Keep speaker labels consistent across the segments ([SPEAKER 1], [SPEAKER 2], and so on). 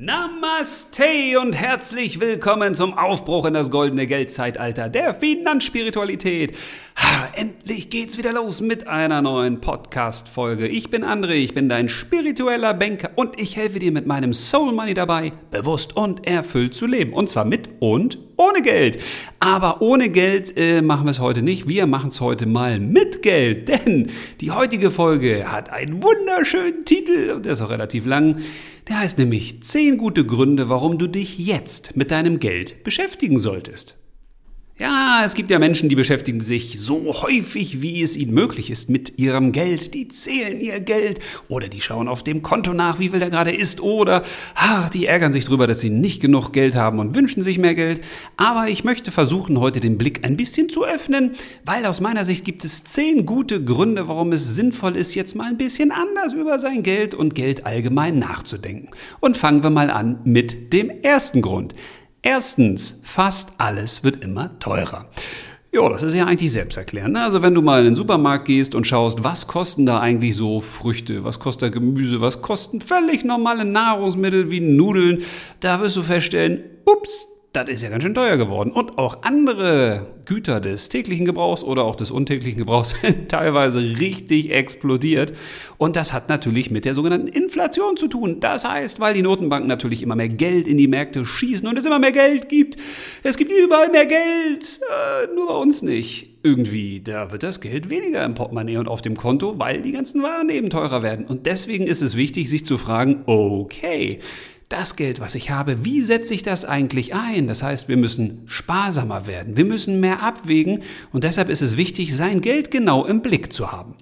[SPEAKER 1] Namaste und herzlich willkommen zum Aufbruch in das goldene Geldzeitalter der Finanzspiritualität. Endlich geht's wieder los mit einer neuen Podcast-Folge. Ich bin André, ich bin dein spiritueller Banker und ich helfe dir mit meinem Soul Money dabei, bewusst und erfüllt zu leben. Und zwar mit und ohne Geld. Aber ohne Geld äh, machen wir es heute nicht. Wir machen es heute mal mit Geld. Denn die heutige Folge hat einen wunderschönen Titel und der ist auch relativ lang. Der heißt nämlich 10 gute Gründe, warum du dich jetzt mit deinem Geld beschäftigen solltest. Ja, es gibt ja Menschen, die beschäftigen sich so häufig, wie es ihnen möglich ist, mit ihrem Geld. Die zählen ihr Geld oder die schauen auf dem Konto nach, wie viel da gerade ist oder ach, die ärgern sich drüber, dass sie nicht genug Geld haben und wünschen sich mehr Geld. Aber ich möchte versuchen, heute den Blick ein bisschen zu öffnen, weil aus meiner Sicht gibt es zehn gute Gründe, warum es sinnvoll ist, jetzt mal ein bisschen anders über sein Geld und Geld allgemein nachzudenken. Und fangen wir mal an mit dem ersten Grund. Erstens, fast alles wird immer teurer. Ja, das ist ja eigentlich selbsterklärend. Ne? Also wenn du mal in den Supermarkt gehst und schaust, was kosten da eigentlich so Früchte, was kostet da Gemüse, was kosten völlig normale Nahrungsmittel wie Nudeln, da wirst du feststellen, ups, das ist ja ganz schön teuer geworden. Und auch andere Güter des täglichen Gebrauchs oder auch des untäglichen Gebrauchs sind teilweise richtig explodiert. Und das hat natürlich mit der sogenannten Inflation zu tun. Das heißt, weil die Notenbanken natürlich immer mehr Geld in die Märkte schießen und es immer mehr Geld gibt. Es gibt überall mehr Geld, äh, nur bei uns nicht. Irgendwie, da wird das Geld weniger im Portemonnaie und auf dem Konto, weil die ganzen Waren eben teurer werden. Und deswegen ist es wichtig, sich zu fragen, okay, das Geld, was ich habe, wie setze ich das eigentlich ein? Das heißt, wir müssen sparsamer werden, wir müssen mehr abwägen und deshalb ist es wichtig, sein Geld genau im Blick zu haben.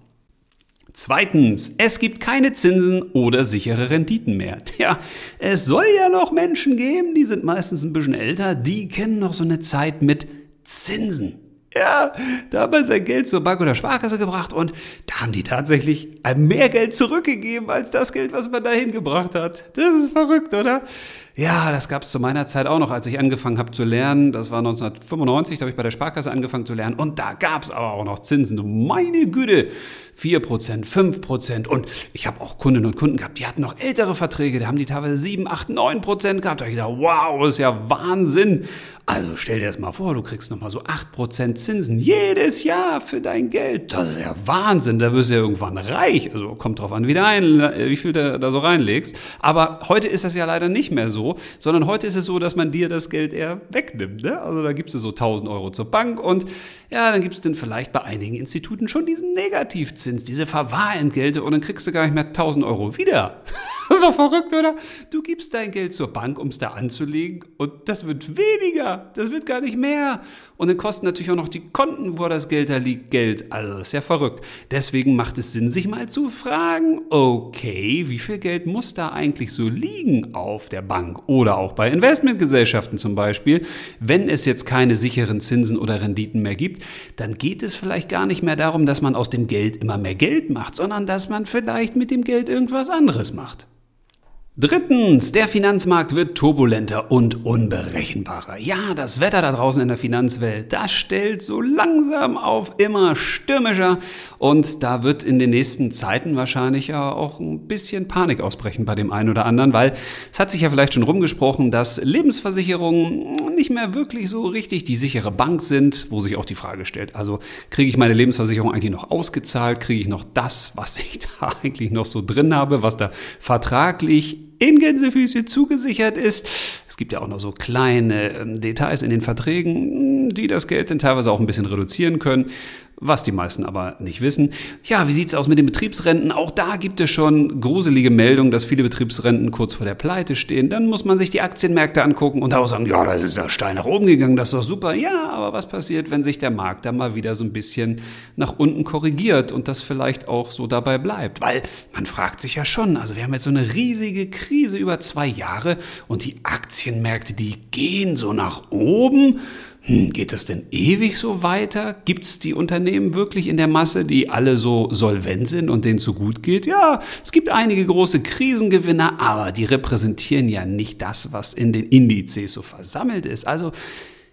[SPEAKER 1] Zweitens, es gibt keine Zinsen oder sichere Renditen mehr. Tja, es soll ja noch Menschen geben, die sind meistens ein bisschen älter, die kennen noch so eine Zeit mit Zinsen. Ja, da hat man sein Geld zur Bank oder Sparkasse gebracht und da haben die tatsächlich mehr Geld zurückgegeben als das Geld, was man dahin gebracht hat. Das ist verrückt, oder? Ja, das gab es zu meiner Zeit auch noch, als ich angefangen habe zu lernen. Das war 1995, da habe ich bei der Sparkasse angefangen zu lernen. Und da gab es aber auch noch Zinsen. Meine Güte, 4%, 5%. Und ich habe auch Kundinnen und Kunden gehabt, die hatten noch ältere Verträge. Da haben die teilweise 7, 8, 9% gehabt. Da habe ich gedacht, wow, ist ja Wahnsinn. Also stell dir das mal vor, du kriegst nochmal so 8% Zinsen jedes Jahr für dein Geld. Das ist ja Wahnsinn. Da wirst du ja irgendwann reich. Also kommt drauf an, wie, ein, wie viel du da so reinlegst. Aber heute ist das ja leider nicht mehr so sondern heute ist es so, dass man dir das Geld eher wegnimmt. Ne? Also da gibst du so 1000 Euro zur Bank und ja, dann gibt es dann vielleicht bei einigen Instituten schon diesen Negativzins, diese Verwahrentgelte und dann kriegst du gar nicht mehr 1000 Euro wieder. Das ist doch verrückt, oder? Du gibst dein Geld zur Bank, um es da anzulegen und das wird weniger, das wird gar nicht mehr. Und dann kosten natürlich auch noch die Konten, wo das Geld da liegt, Geld. Also das ist ja verrückt. Deswegen macht es Sinn, sich mal zu fragen, okay, wie viel Geld muss da eigentlich so liegen auf der Bank oder auch bei Investmentgesellschaften zum Beispiel, wenn es jetzt keine sicheren Zinsen oder Renditen mehr gibt, dann geht es vielleicht gar nicht mehr darum, dass man aus dem Geld immer mehr Geld macht, sondern dass man vielleicht mit dem Geld irgendwas anderes macht. Drittens, der Finanzmarkt wird turbulenter und unberechenbarer. Ja, das Wetter da draußen in der Finanzwelt, das stellt so langsam auf immer stürmischer und da wird in den nächsten Zeiten wahrscheinlich auch ein bisschen Panik ausbrechen bei dem einen oder anderen, weil es hat sich ja vielleicht schon rumgesprochen, dass Lebensversicherungen nicht mehr wirklich so richtig die sichere Bank sind, wo sich auch die Frage stellt, also kriege ich meine Lebensversicherung eigentlich noch ausgezahlt, kriege ich noch das, was ich da eigentlich noch so drin habe, was da vertraglich in Gänsefüße zugesichert ist. Es gibt ja auch noch so kleine ähm, Details in den Verträgen, die das Geld dann teilweise auch ein bisschen reduzieren können was die meisten aber nicht wissen. Ja, wie sieht's aus mit den Betriebsrenten? Auch da gibt es schon gruselige Meldungen, dass viele Betriebsrenten kurz vor der Pleite stehen. Dann muss man sich die Aktienmärkte angucken und auch sagen, ja, das ist ja steil nach oben gegangen, das ist doch super. Ja, aber was passiert, wenn sich der Markt da mal wieder so ein bisschen nach unten korrigiert und das vielleicht auch so dabei bleibt? Weil man fragt sich ja schon, also wir haben jetzt so eine riesige Krise über zwei Jahre und die Aktienmärkte, die gehen so nach oben hm, geht das denn ewig so weiter? Gibt es die Unternehmen wirklich in der Masse, die alle so solvent sind und denen so gut geht? Ja, es gibt einige große Krisengewinner, aber die repräsentieren ja nicht das, was in den Indizes so versammelt ist. Also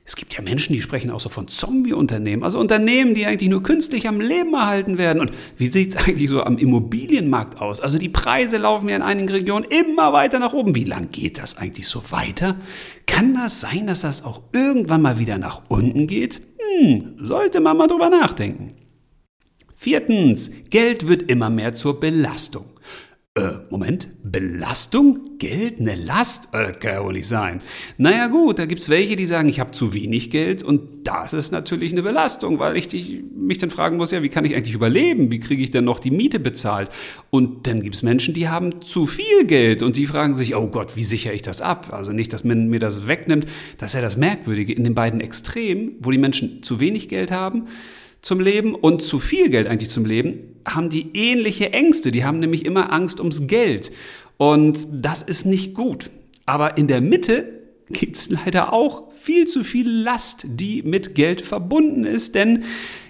[SPEAKER 1] Es gibt ja Menschen, die sprechen auch so von Zombie-Unternehmen, also Unternehmen, die eigentlich nur künstlich am Leben erhalten werden. Und wie sieht es eigentlich so am Immobilienmarkt aus? Also die Preise laufen ja in einigen Regionen immer weiter nach oben. Wie lang geht das eigentlich so weiter? Kann das sein, dass das auch irgendwann mal wieder nach unten geht? Hm, sollte man mal drüber nachdenken. Viertens, Geld wird immer mehr zur Belastung. Äh, Moment, Belastung? Geld? Eine Last? Äh, das kann ja wohl nicht sein. Naja gut, da gibt's welche, die sagen, ich habe zu wenig Geld und das ist natürlich eine Belastung, weil ich die, mich dann fragen muss, ja, wie kann ich eigentlich überleben? Wie kriege ich denn noch die Miete bezahlt? Und dann gibt's Menschen, die haben zu viel Geld und die fragen sich, oh Gott, wie sichere ich das ab? Also nicht, dass man mir das wegnimmt. Das ist ja das Merkwürdige in den beiden Extremen, wo die Menschen zu wenig Geld haben zum Leben und zu viel Geld eigentlich zum Leben, haben die ähnliche Ängste. Die haben nämlich immer Angst ums Geld. Und das ist nicht gut. Aber in der Mitte gibt es leider auch viel zu viel Last, die mit Geld verbunden ist. Denn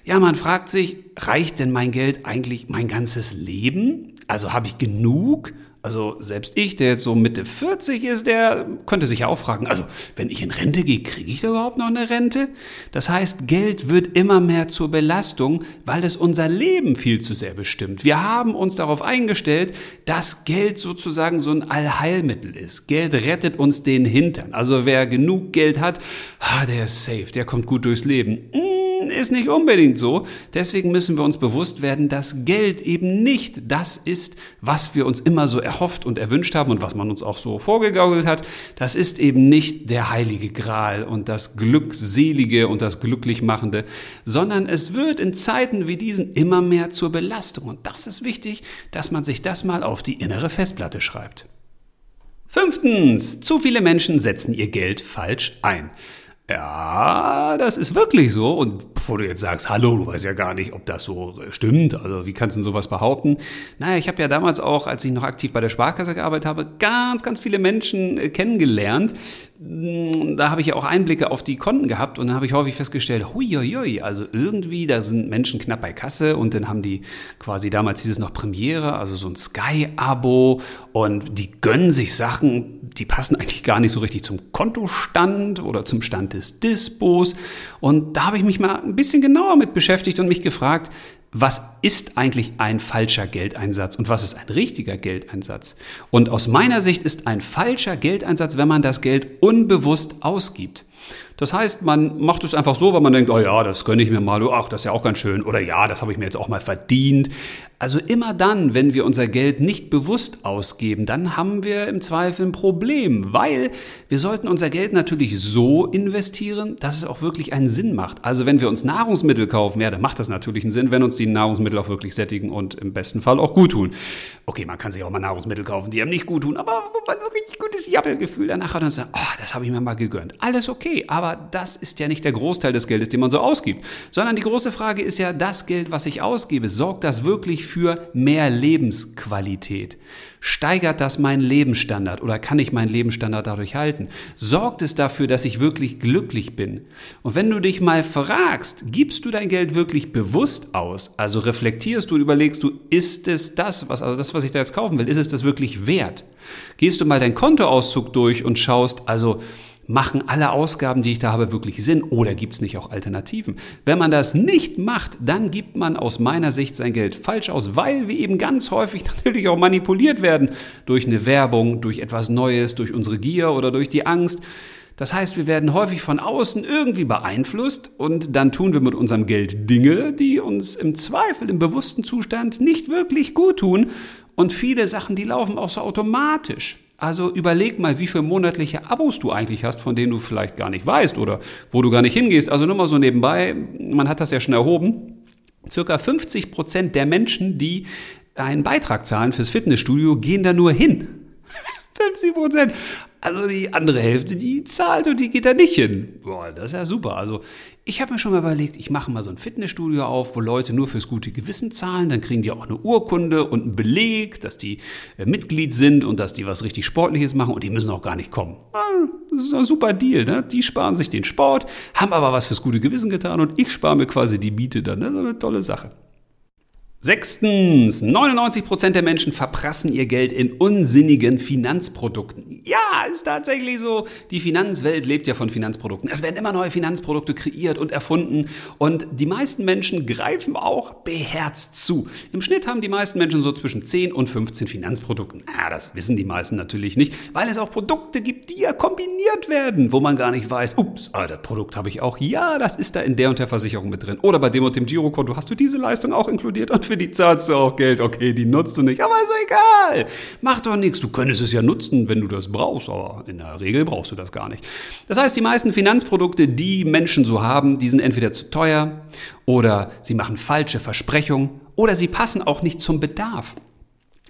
[SPEAKER 1] ja, man fragt sich, reicht denn mein Geld eigentlich mein ganzes Leben? Also habe ich genug? Also selbst ich, der jetzt so Mitte 40 ist, der könnte sich ja auch fragen, also wenn ich in Rente gehe, kriege ich da überhaupt noch eine Rente? Das heißt, Geld wird immer mehr zur Belastung, weil es unser Leben viel zu sehr bestimmt. Wir haben uns darauf eingestellt, dass Geld sozusagen so ein Allheilmittel ist. Geld rettet uns den Hintern. Also wer genug Geld hat, ah, der ist safe, der kommt gut durchs Leben. Mmh ist nicht unbedingt so. Deswegen müssen wir uns bewusst werden, dass Geld eben nicht das ist, was wir uns immer so erhofft und erwünscht haben und was man uns auch so vorgegaukelt hat. Das ist eben nicht der heilige Gral und das Glückselige und das Glücklichmachende, sondern es wird in Zeiten wie diesen immer mehr zur Belastung. Und das ist wichtig, dass man sich das mal auf die innere Festplatte schreibt. Fünftens, zu viele Menschen setzen ihr Geld falsch ein. Ja, das ist wirklich so. Und bevor du jetzt sagst, hallo, du weißt ja gar nicht, ob das so stimmt, also wie kannst du denn sowas behaupten? Naja, ich habe ja damals auch, als ich noch aktiv bei der Sparkasse gearbeitet habe, ganz, ganz viele Menschen äh, kennengelernt. Hm, da habe ich ja auch Einblicke auf die Konten gehabt und dann habe ich häufig festgestellt, huiuiui, also irgendwie, da sind Menschen knapp bei Kasse und dann haben die quasi damals hieß es noch Premiere, also so ein Sky-Abo und die gönnen sich Sachen, die passen eigentlich gar nicht so richtig zum Kontostand oder zum Stand des Dispos. Und da habe ich mich mal ein bisschen genauer mit beschäftigt und mich gefragt, was ist eigentlich ein falscher Geldeinsatz und was ist ein richtiger Geldeinsatz? Und aus meiner Sicht ist ein falscher Geldeinsatz, wenn man das Geld unbewusst ausgibt. Das heißt, man macht es einfach so, weil man denkt, oh ja, das gönne ich mir mal, ach, das ist ja auch ganz schön, oder ja, das habe ich mir jetzt auch mal verdient. Also immer dann, wenn wir unser Geld nicht bewusst ausgeben, dann haben wir im Zweifel ein Problem, weil wir sollten unser Geld natürlich so investieren, dass es auch wirklich einen Sinn macht. Also wenn wir uns Nahrungsmittel kaufen, ja, dann macht das natürlich einen Sinn, wenn uns die Nahrungsmittel auch wirklich sättigen und im besten Fall auch gut tun. Okay, man kann sich auch mal Nahrungsmittel kaufen, die einem nicht gut tun, aber wo man so richtig gutes Jappelgefühl danach hat und sagt, oh, das habe ich mir mal gegönnt. Alles okay, aber aber das ist ja nicht der Großteil des Geldes, den man so ausgibt, sondern die große Frage ist ja, das Geld, was ich ausgebe, sorgt das wirklich für mehr Lebensqualität? Steigert das meinen Lebensstandard oder kann ich meinen Lebensstandard dadurch halten? Sorgt es dafür, dass ich wirklich glücklich bin? Und wenn du dich mal fragst, gibst du dein Geld wirklich bewusst aus? Also reflektierst du und überlegst du, ist es das, was, also das, was ich da jetzt kaufen will, ist es das wirklich wert? Gehst du mal deinen Kontoauszug durch und schaust, also, Machen alle Ausgaben, die ich da habe, wirklich Sinn oder gibt es nicht auch Alternativen? Wenn man das nicht macht, dann gibt man aus meiner Sicht sein Geld falsch aus, weil wir eben ganz häufig natürlich auch manipuliert werden durch eine Werbung, durch etwas Neues, durch unsere Gier oder durch die Angst. Das heißt, wir werden häufig von außen irgendwie beeinflusst und dann tun wir mit unserem Geld Dinge, die uns im Zweifel im bewussten Zustand nicht wirklich gut tun. Und viele Sachen, die laufen auch so automatisch. Also überleg mal, wie viele monatliche Abos du eigentlich hast, von denen du vielleicht gar nicht weißt oder wo du gar nicht hingehst. Also nur mal so nebenbei, man hat das ja schon erhoben. Circa 50 Prozent der Menschen, die einen Beitrag zahlen fürs Fitnessstudio, gehen da nur hin. 50 Prozent. Also die andere Hälfte, die zahlt und die geht da nicht hin. Boah, das ist ja super. Also ich habe mir schon mal überlegt, ich mache mal so ein Fitnessstudio auf, wo Leute nur fürs gute Gewissen zahlen. Dann kriegen die auch eine Urkunde und einen Beleg, dass die äh, Mitglied sind und dass die was richtig Sportliches machen und die müssen auch gar nicht kommen. Das ist ein super Deal. Ne? Die sparen sich den Sport, haben aber was fürs gute Gewissen getan und ich spare mir quasi die Miete dann. Das ist eine tolle Sache. Sechstens, 99% der Menschen verprassen ihr Geld in unsinnigen Finanzprodukten. Ja, ist tatsächlich so. Die Finanzwelt lebt ja von Finanzprodukten. Es werden immer neue Finanzprodukte kreiert und erfunden und die meisten Menschen greifen auch beherzt zu. Im Schnitt haben die meisten Menschen so zwischen 10 und 15 Finanzprodukten. Ja, das wissen die meisten natürlich nicht, weil es auch Produkte gibt, die ja kombiniert werden, wo man gar nicht weiß, ups, ah, das Produkt habe ich auch. Ja, das ist da in der und der Versicherung mit drin. Oder bei dem und dem Girokonto hast du diese Leistung auch inkludiert und für die zahlst du auch Geld. Okay, die nutzt du nicht, aber ist egal. Mach doch nichts. Du könntest es ja nutzen, wenn du das brauchst, aber in der Regel brauchst du das gar nicht. Das heißt, die meisten Finanzprodukte, die Menschen so haben, die sind entweder zu teuer oder sie machen falsche Versprechungen oder sie passen auch nicht zum Bedarf.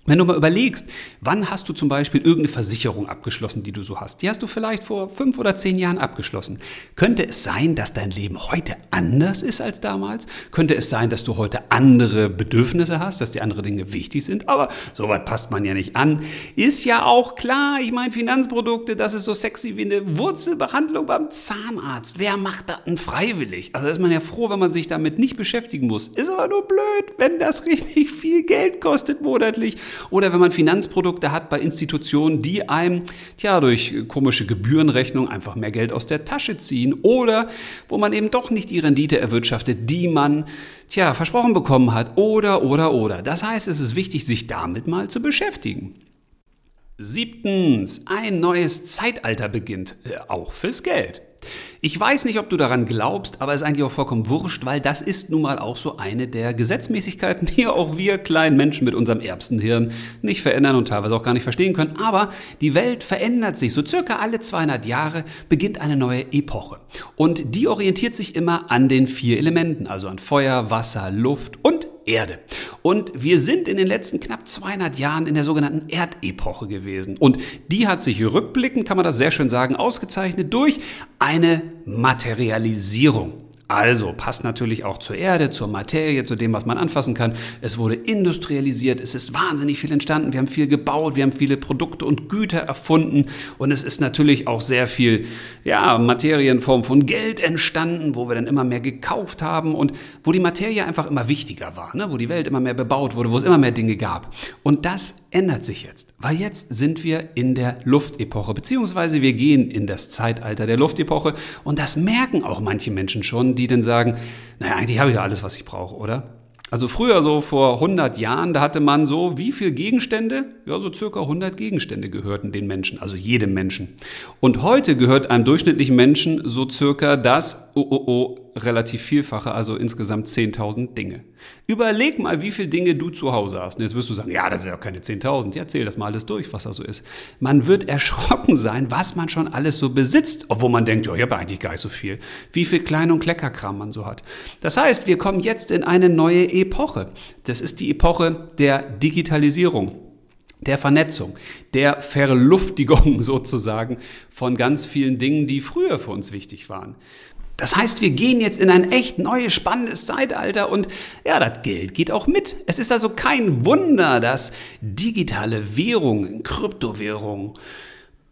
[SPEAKER 1] Wenn du mal überlegst, wann hast du zum Beispiel irgendeine Versicherung abgeschlossen, die du so hast? Die hast du vielleicht vor fünf oder zehn Jahren abgeschlossen. Könnte es sein, dass dein Leben heute anders ist als damals? Könnte es sein, dass du heute andere Bedürfnisse hast, dass dir andere Dinge wichtig sind? Aber so weit passt man ja nicht an. Ist ja auch klar. Ich meine, Finanzprodukte, das ist so sexy wie eine Wurzelbehandlung beim Zahnarzt. Wer macht das denn freiwillig? Also ist man ja froh, wenn man sich damit nicht beschäftigen muss. Ist aber nur blöd, wenn das richtig viel Geld kostet monatlich oder wenn man Finanzprodukte hat bei Institutionen, die einem tja, durch komische Gebührenrechnung einfach mehr Geld aus der Tasche ziehen oder wo man eben doch nicht die Rendite erwirtschaftet, die man tja, versprochen bekommen hat oder oder oder. Das heißt, es ist wichtig, sich damit mal zu beschäftigen. Siebtens, ein neues Zeitalter beginnt, äh, auch fürs Geld. Ich weiß nicht, ob du daran glaubst, aber ist eigentlich auch vollkommen wurscht, weil das ist nun mal auch so eine der Gesetzmäßigkeiten, die auch wir kleinen Menschen mit unserem Erbsenhirn nicht verändern und teilweise auch gar nicht verstehen können. Aber die Welt verändert sich. So circa alle 200 Jahre beginnt eine neue Epoche. Und die orientiert sich immer an den vier Elementen, also an Feuer, Wasser, Luft und Erde. Und wir sind in den letzten knapp 200 Jahren in der sogenannten Erdepoche gewesen. Und die hat sich rückblickend, kann man das sehr schön sagen, ausgezeichnet durch eine Materialisierung. Also passt natürlich auch zur Erde, zur Materie, zu dem, was man anfassen kann. Es wurde industrialisiert, es ist wahnsinnig viel entstanden, wir haben viel gebaut, wir haben viele Produkte und Güter erfunden und es ist natürlich auch sehr viel ja, Materie in Form von Geld entstanden, wo wir dann immer mehr gekauft haben und wo die Materie einfach immer wichtiger war, ne? wo die Welt immer mehr bebaut wurde, wo es immer mehr Dinge gab. Und das ändert sich jetzt, weil jetzt sind wir in der Luftepoche, beziehungsweise wir gehen in das Zeitalter der Luftepoche und das merken auch manche Menschen schon, die denn sagen, naja, eigentlich habe ich ja alles, was ich brauche, oder? Also früher, so vor 100 Jahren, da hatte man so, wie viel Gegenstände? Ja, so circa 100 Gegenstände gehörten den Menschen, also jedem Menschen. Und heute gehört einem durchschnittlichen Menschen so circa das, oh, oh, oh, relativ vielfache, also insgesamt 10.000 Dinge. Überleg mal, wie viele Dinge du zu Hause hast. Und jetzt wirst du sagen, ja, das sind ja keine 10.000. Ja, zähl das mal alles durch, was da so ist. Man wird erschrocken sein, was man schon alles so besitzt, obwohl man denkt, ja, ich habe eigentlich gar nicht so viel. Wie viel Klein- und Kleckerkram man so hat. Das heißt, wir kommen jetzt in eine neue Epoche. Das ist die Epoche der Digitalisierung der Vernetzung, der Verluftigung sozusagen von ganz vielen Dingen, die früher für uns wichtig waren. Das heißt, wir gehen jetzt in ein echt neues, spannendes Zeitalter und ja, das Geld geht auch mit. Es ist also kein Wunder, dass digitale Währungen, Kryptowährungen,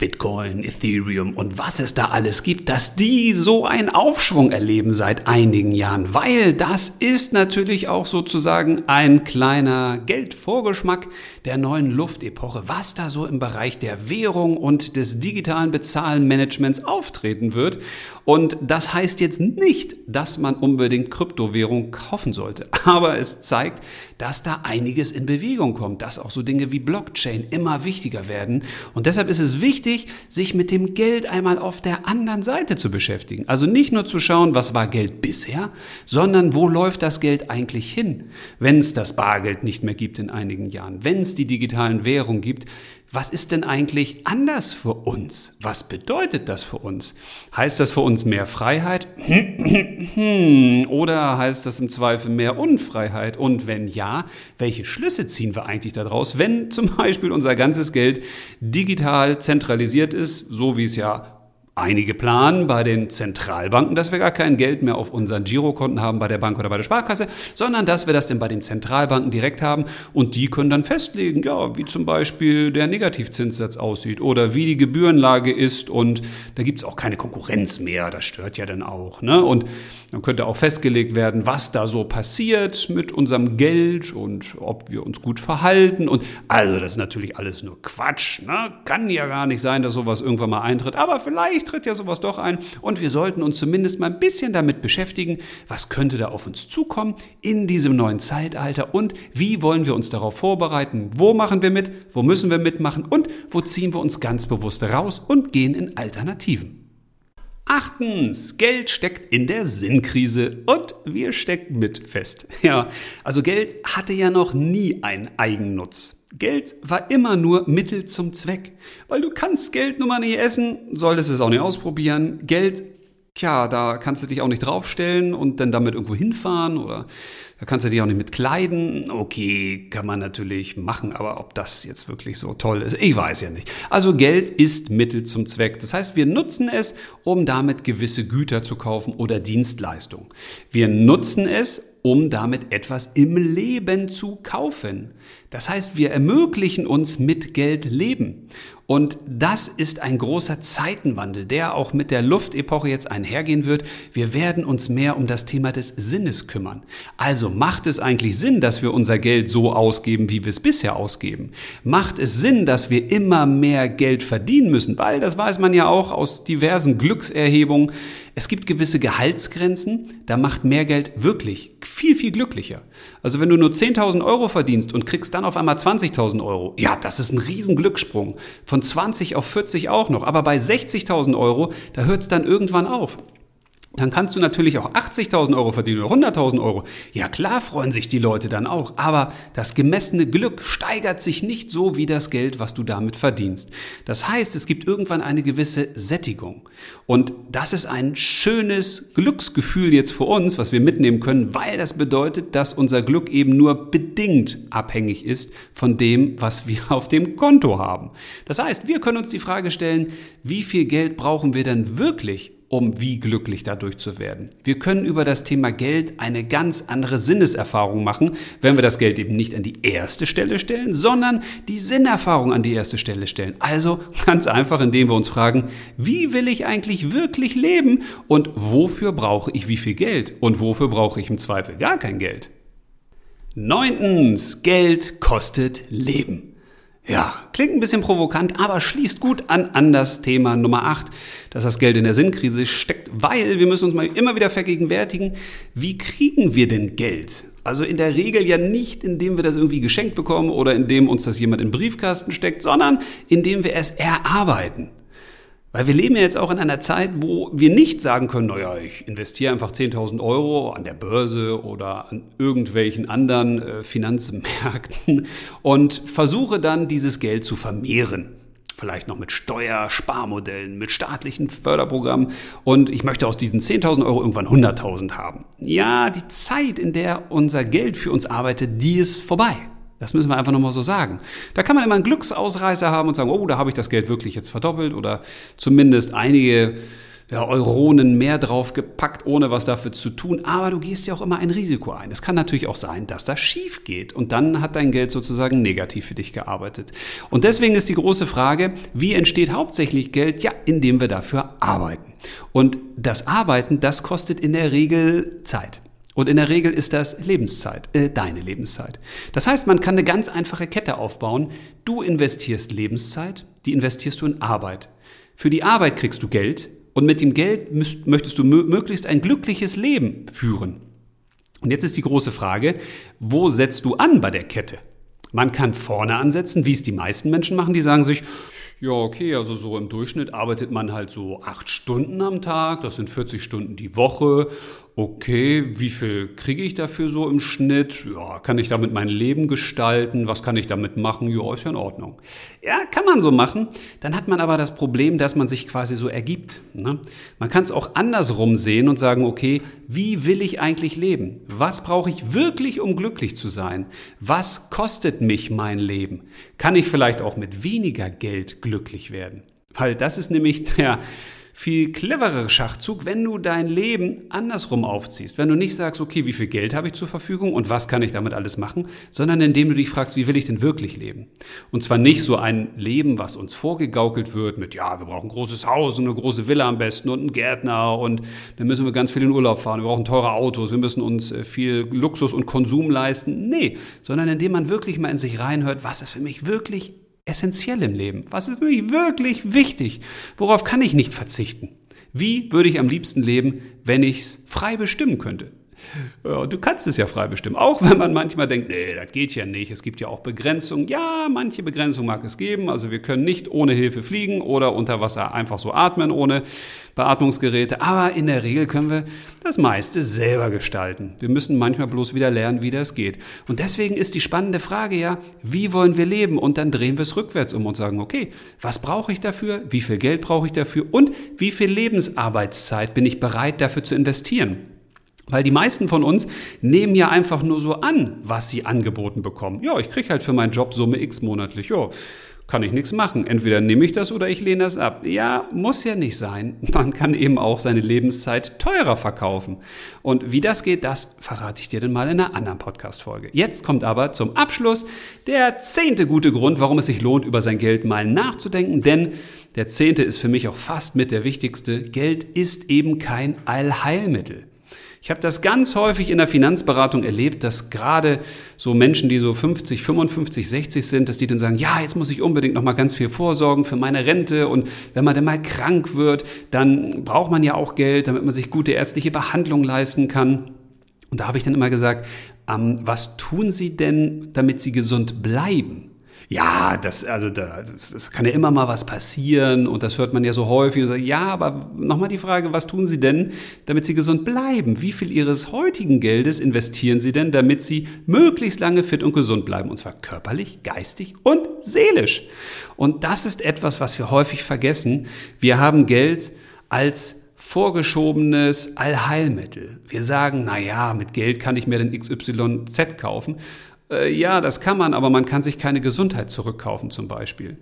[SPEAKER 1] Bitcoin, Ethereum und was es da alles gibt, dass die so einen Aufschwung erleben seit einigen Jahren, weil das ist natürlich auch sozusagen ein kleiner Geldvorgeschmack der neuen Luftepoche, was da so im Bereich der Währung und des digitalen Bezahlenmanagements auftreten wird. Und das heißt jetzt nicht, dass man unbedingt Kryptowährung kaufen sollte, aber es zeigt, dass da einiges in Bewegung kommt, dass auch so Dinge wie Blockchain immer wichtiger werden. Und deshalb ist es wichtig, sich mit dem Geld einmal auf der anderen Seite zu beschäftigen. Also nicht nur zu schauen, was war Geld bisher, sondern wo läuft das Geld eigentlich hin, wenn es das Bargeld nicht mehr gibt in einigen Jahren, wenn es die digitalen Währungen gibt, was ist denn eigentlich anders für uns? Was bedeutet das für uns? Heißt das für uns mehr Freiheit? Oder heißt das im Zweifel mehr Unfreiheit? Und wenn ja, welche Schlüsse ziehen wir eigentlich daraus, wenn zum Beispiel unser ganzes Geld digital zentralisiert ist, so wie es ja Einige planen bei den Zentralbanken, dass wir gar kein Geld mehr auf unseren Girokonten haben bei der Bank oder bei der Sparkasse, sondern dass wir das dann bei den Zentralbanken direkt haben und die können dann festlegen, ja, wie zum Beispiel der Negativzinssatz aussieht oder wie die Gebührenlage ist und da gibt es auch keine Konkurrenz mehr, das stört ja dann auch. Ne? Und dann könnte auch festgelegt werden, was da so passiert mit unserem Geld und ob wir uns gut verhalten. Und also das ist natürlich alles nur Quatsch, ne? kann ja gar nicht sein, dass sowas irgendwann mal eintritt, aber vielleicht tritt ja sowas doch ein. Und wir sollten uns zumindest mal ein bisschen damit beschäftigen, was könnte da auf uns zukommen in diesem neuen Zeitalter und wie wollen wir uns darauf vorbereiten, wo machen wir mit, wo müssen wir mitmachen? Und wo ziehen wir uns ganz bewusst raus und gehen in Alternativen. Achtens, Geld steckt in der Sinnkrise und wir stecken mit fest. Ja, also Geld hatte ja noch nie einen Eigennutz. Geld war immer nur Mittel zum Zweck. Weil du kannst Geld nun mal nicht essen, solltest es auch nicht ausprobieren. Geld, tja, da kannst du dich auch nicht draufstellen und dann damit irgendwo hinfahren oder da kannst du dich auch nicht mit kleiden. Okay, kann man natürlich machen, aber ob das jetzt wirklich so toll ist, ich weiß ja nicht. Also Geld ist Mittel zum Zweck. Das heißt, wir nutzen es, um damit gewisse Güter zu kaufen oder Dienstleistungen. Wir nutzen es, um damit etwas im Leben zu kaufen. Das heißt, wir ermöglichen uns mit Geld Leben. Und das ist ein großer Zeitenwandel, der auch mit der Luftepoche jetzt einhergehen wird. Wir werden uns mehr um das Thema des Sinnes kümmern. Also macht es eigentlich Sinn, dass wir unser Geld so ausgeben, wie wir es bisher ausgeben? Macht es Sinn, dass wir immer mehr Geld verdienen müssen? Weil, das weiß man ja auch aus diversen Glückserhebungen, es gibt gewisse Gehaltsgrenzen, da macht mehr Geld wirklich viel, viel glücklicher. Also wenn du nur 10.000 Euro verdienst und kriegst dann auf einmal 20.000 Euro, ja, das ist ein riesen Glückssprung. Von 20 auf 40 auch noch. Aber bei 60.000 Euro, da hört es dann irgendwann auf dann kannst du natürlich auch 80.000 Euro verdienen oder 100.000 Euro. Ja klar freuen sich die Leute dann auch, aber das gemessene Glück steigert sich nicht so wie das Geld, was du damit verdienst. Das heißt, es gibt irgendwann eine gewisse Sättigung. Und das ist ein schönes Glücksgefühl jetzt für uns, was wir mitnehmen können, weil das bedeutet, dass unser Glück eben nur bedingt abhängig ist von dem, was wir auf dem Konto haben. Das heißt, wir können uns die Frage stellen, wie viel Geld brauchen wir denn wirklich, um wie glücklich dadurch zu werden. Wir können über das Thema Geld eine ganz andere Sinneserfahrung machen, wenn wir das Geld eben nicht an die erste Stelle stellen, sondern die Sinnerfahrung an die erste Stelle stellen. Also ganz einfach, indem wir uns fragen, wie will ich eigentlich wirklich leben und wofür brauche ich wie viel Geld und wofür brauche ich im Zweifel gar kein Geld. Neuntens, Geld kostet Leben. Ja, klingt ein bisschen provokant, aber schließt gut an an das Thema Nummer 8, dass das Geld in der Sinnkrise steckt, weil wir müssen uns mal immer wieder vergegenwärtigen, wie kriegen wir denn Geld? Also in der Regel ja nicht, indem wir das irgendwie geschenkt bekommen oder indem uns das jemand den Briefkasten steckt, sondern indem wir es erarbeiten. Weil wir leben ja jetzt auch in einer Zeit, wo wir nicht sagen können, naja, ich investiere einfach 10.000 Euro an der Börse oder an irgendwelchen anderen äh, Finanzmärkten und versuche dann dieses Geld zu vermehren. Vielleicht noch mit Steuersparmodellen, mit staatlichen Förderprogrammen. Und ich möchte aus diesen 10.000 Euro irgendwann 100.000 haben. Ja, die Zeit, in der unser Geld für uns arbeitet, die ist vorbei. Das müssen wir einfach nochmal so sagen. Da kann man immer einen Glücksausreißer haben und sagen, oh, da habe ich das Geld wirklich jetzt verdoppelt oder zumindest einige ja, Euronen mehr drauf gepackt, ohne was dafür zu tun. Aber du gehst ja auch immer ein Risiko ein. Es kann natürlich auch sein, dass das schief geht und dann hat dein Geld sozusagen negativ für dich gearbeitet. Und deswegen ist die große Frage, wie entsteht hauptsächlich Geld? Ja, indem wir dafür arbeiten. Und das Arbeiten, das kostet in der Regel Zeit. Und in der Regel ist das Lebenszeit, äh, deine Lebenszeit. Das heißt, man kann eine ganz einfache Kette aufbauen. Du investierst Lebenszeit, die investierst du in Arbeit. Für die Arbeit kriegst du Geld und mit dem Geld müsst, möchtest du möglichst ein glückliches Leben führen. Und jetzt ist die große Frage, wo setzt du an bei der Kette? Man kann vorne ansetzen, wie es die meisten Menschen machen, die sagen sich, ja, okay, also so im Durchschnitt arbeitet man halt so acht Stunden am Tag, das sind 40 Stunden die Woche okay, wie viel kriege ich dafür so im Schnitt? Ja, kann ich damit mein Leben gestalten? Was kann ich damit machen? Ja, ist ja in Ordnung. Ja, kann man so machen. Dann hat man aber das Problem, dass man sich quasi so ergibt. Ne? Man kann es auch andersrum sehen und sagen, okay, wie will ich eigentlich leben? Was brauche ich wirklich, um glücklich zu sein? Was kostet mich mein Leben? Kann ich vielleicht auch mit weniger Geld glücklich werden? Weil das ist nämlich der viel cleverere Schachzug, wenn du dein Leben andersrum aufziehst. Wenn du nicht sagst, okay, wie viel Geld habe ich zur Verfügung und was kann ich damit alles machen, sondern indem du dich fragst, wie will ich denn wirklich leben? Und zwar nicht so ein Leben, was uns vorgegaukelt wird mit, ja, wir brauchen ein großes Haus und eine große Villa am besten und einen Gärtner und dann müssen wir ganz viel in Urlaub fahren, wir brauchen teure Autos, wir müssen uns äh, viel Luxus und Konsum leisten. Nee, sondern indem man wirklich mal in sich reinhört, was ist für mich wirklich essentiell im Leben? Was ist für mich wirklich wichtig? Worauf kann ich nicht verzichten? Wie würde ich am liebsten leben, wenn ich es frei bestimmen könnte? Du kannst es ja frei bestimmen. Auch wenn man manchmal denkt, nee, das geht ja nicht. Es gibt ja auch Begrenzungen. Ja, manche Begrenzungen mag es geben. Also wir können nicht ohne Hilfe fliegen oder unter Wasser einfach so atmen ohne Beatmungsgeräte. Aber in der Regel können wir das meiste selber gestalten. Wir müssen manchmal bloß wieder lernen, wie das geht. Und deswegen ist die spannende Frage ja, wie wollen wir leben? Und dann drehen wir es rückwärts um und sagen, okay, was brauche ich dafür? Wie viel Geld brauche ich dafür? Und wie viel Lebensarbeitszeit bin ich bereit dafür zu investieren? Weil die meisten von uns nehmen ja einfach nur so an, was sie angeboten bekommen. Ja, ich kriege halt für meinen Job Summe X monatlich. Ja, kann ich nichts machen. Entweder nehme ich das oder ich lehne das ab. Ja, muss ja nicht sein. Man kann eben auch seine Lebenszeit teurer verkaufen. Und wie das geht, das verrate ich dir dann mal in einer anderen Podcast-Folge. Jetzt kommt aber zum Abschluss der zehnte gute Grund, warum es sich lohnt, über sein Geld mal nachzudenken. Denn der zehnte ist für mich auch fast mit der wichtigste. Geld ist eben kein Allheilmittel. Ich habe das ganz häufig in der Finanzberatung erlebt, dass gerade so Menschen, die so 50, 55, 60 sind, dass die dann sagen, ja, jetzt muss ich unbedingt noch mal ganz viel vorsorgen für meine Rente und wenn man dann mal krank wird, dann braucht man ja auch Geld, damit man sich gute ärztliche Behandlung leisten kann. Und da habe ich dann immer gesagt, ähm, was tun Sie denn, damit Sie gesund bleiben? Ja, das, also da, das, das, kann ja immer mal was passieren und das hört man ja so häufig. Und sagt, ja, aber nochmal die Frage, was tun Sie denn, damit Sie gesund bleiben? Wie viel Ihres heutigen Geldes investieren Sie denn, damit Sie möglichst lange fit und gesund bleiben? Und zwar körperlich, geistig und seelisch. Und das ist etwas, was wir häufig vergessen. Wir haben Geld als vorgeschobenes Allheilmittel. Wir sagen, na ja, mit Geld kann ich mir den XYZ kaufen. Äh, ja, das kann man, aber man kann sich keine Gesundheit zurückkaufen zum Beispiel.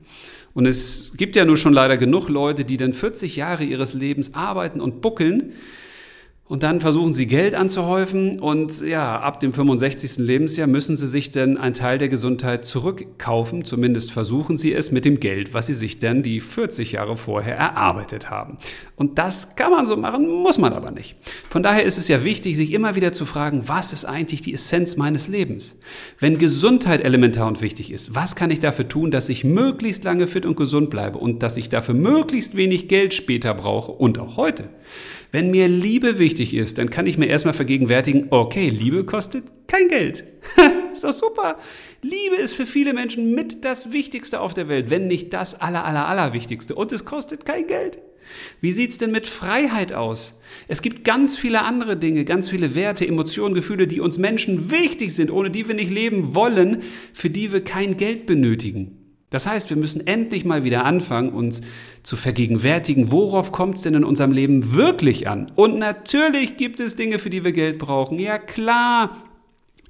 [SPEAKER 1] Und es gibt ja nur schon leider genug Leute, die dann 40 Jahre ihres Lebens arbeiten und buckeln, und dann versuchen sie Geld anzuhäufen und ja, ab dem 65. Lebensjahr müssen sie sich dann einen Teil der Gesundheit zurückkaufen. Zumindest versuchen sie es mit dem Geld, was sie sich dann die 40 Jahre vorher erarbeitet haben. Und das kann man so machen, muss man aber nicht. Von daher ist es ja wichtig, sich immer wieder zu fragen, was ist eigentlich die Essenz meines Lebens? Wenn Gesundheit elementar und wichtig ist, was kann ich dafür tun, dass ich möglichst lange fit und gesund bleibe und dass ich dafür möglichst wenig Geld später brauche und auch heute? Wenn mir Liebe wichtig ist, dann kann ich mir erstmal vergegenwärtigen, okay, Liebe kostet kein Geld. ist doch super. Liebe ist für viele Menschen mit das Wichtigste auf der Welt, wenn nicht das aller, aller, aller Wichtigste. Und es kostet kein Geld. Wie sieht's denn mit Freiheit aus? Es gibt ganz viele andere Dinge, ganz viele Werte, Emotionen, Gefühle, die uns Menschen wichtig sind, ohne die wir nicht leben wollen, für die wir kein Geld benötigen. Das heißt, wir müssen endlich mal wieder anfangen, uns zu vergegenwärtigen, worauf kommt es denn in unserem Leben wirklich an? Und natürlich gibt es Dinge, für die wir Geld brauchen. Ja klar,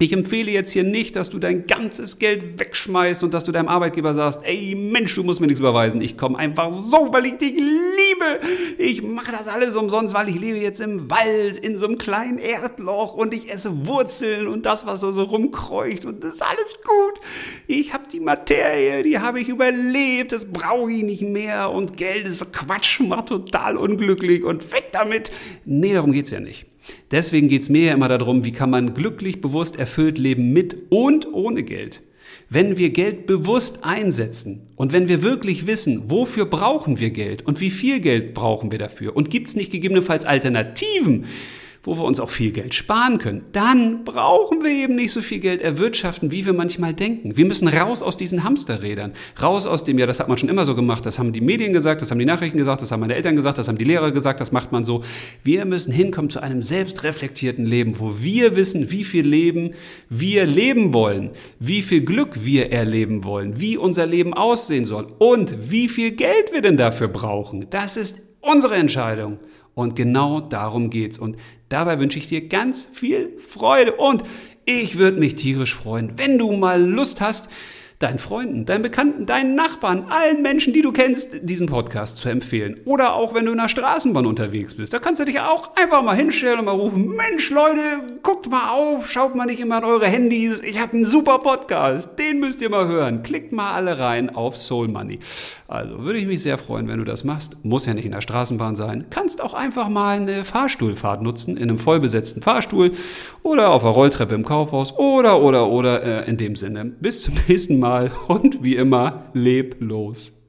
[SPEAKER 1] ich empfehle jetzt hier nicht, dass du dein ganzes Geld wegschmeißt und dass du deinem Arbeitgeber sagst, ey Mensch, du musst mir nichts überweisen. Ich komme einfach so, weil ich dich liebe. Ich mache das alles umsonst, weil ich lebe jetzt im Wald, in so einem kleinen Erdloch und ich esse Wurzeln und das, was da so rumkreucht und das ist alles gut. Ich habe die Materie, die habe ich überlebt, das brauche ich nicht mehr und Geld ist Quatsch, macht total unglücklich und weg damit. Nee, darum geht's ja nicht. Deswegen geht es mir ja immer darum, wie kann man glücklich, bewusst, erfüllt leben mit und ohne Geld. Wenn wir Geld bewusst einsetzen und wenn wir wirklich wissen, wofür brauchen wir Geld und wie viel Geld brauchen wir dafür und gibt es nicht gegebenenfalls Alternativen, wo wir uns auch viel Geld sparen können, dann brauchen wir eben nicht so viel Geld erwirtschaften, wie wir manchmal denken. Wir müssen raus aus diesen Hamsterrädern, raus aus dem, ja, das hat man schon immer so gemacht, das haben die Medien gesagt, das haben die Nachrichten gesagt, das haben meine Eltern gesagt, das haben die Lehrer gesagt, das macht man so. Wir müssen hinkommen zu einem selbstreflektierten Leben, wo wir wissen, wie viel Leben wir leben wollen, wie viel Glück wir erleben wollen, wie unser Leben aussehen soll und wie viel Geld wir denn dafür brauchen. Das ist unsere Entscheidung. Und genau darum geht's. Und dabei wünsche ich dir ganz viel Freude. Und ich würde mich tierisch freuen, wenn du mal Lust hast, deinen Freunden, deinen Bekannten, deinen Nachbarn, allen Menschen, die du kennst, diesen Podcast zu empfehlen. Oder auch wenn du in der Straßenbahn unterwegs bist. Da kannst du dich auch einfach mal hinstellen und mal rufen, Mensch Leute, guckt mal auf, schaut mal nicht immer an eure Handys. Ich habe einen super Podcast, den müsst ihr mal hören. Klickt mal alle rein auf Soul Money. Also würde ich mich sehr freuen, wenn du das machst. Muss ja nicht in der Straßenbahn sein. Kannst auch einfach mal eine Fahrstuhlfahrt nutzen, in einem vollbesetzten Fahrstuhl oder auf der Rolltreppe im Kaufhaus oder, oder, oder äh, in dem Sinne. Bis zum nächsten Mal und wie immer, leb los.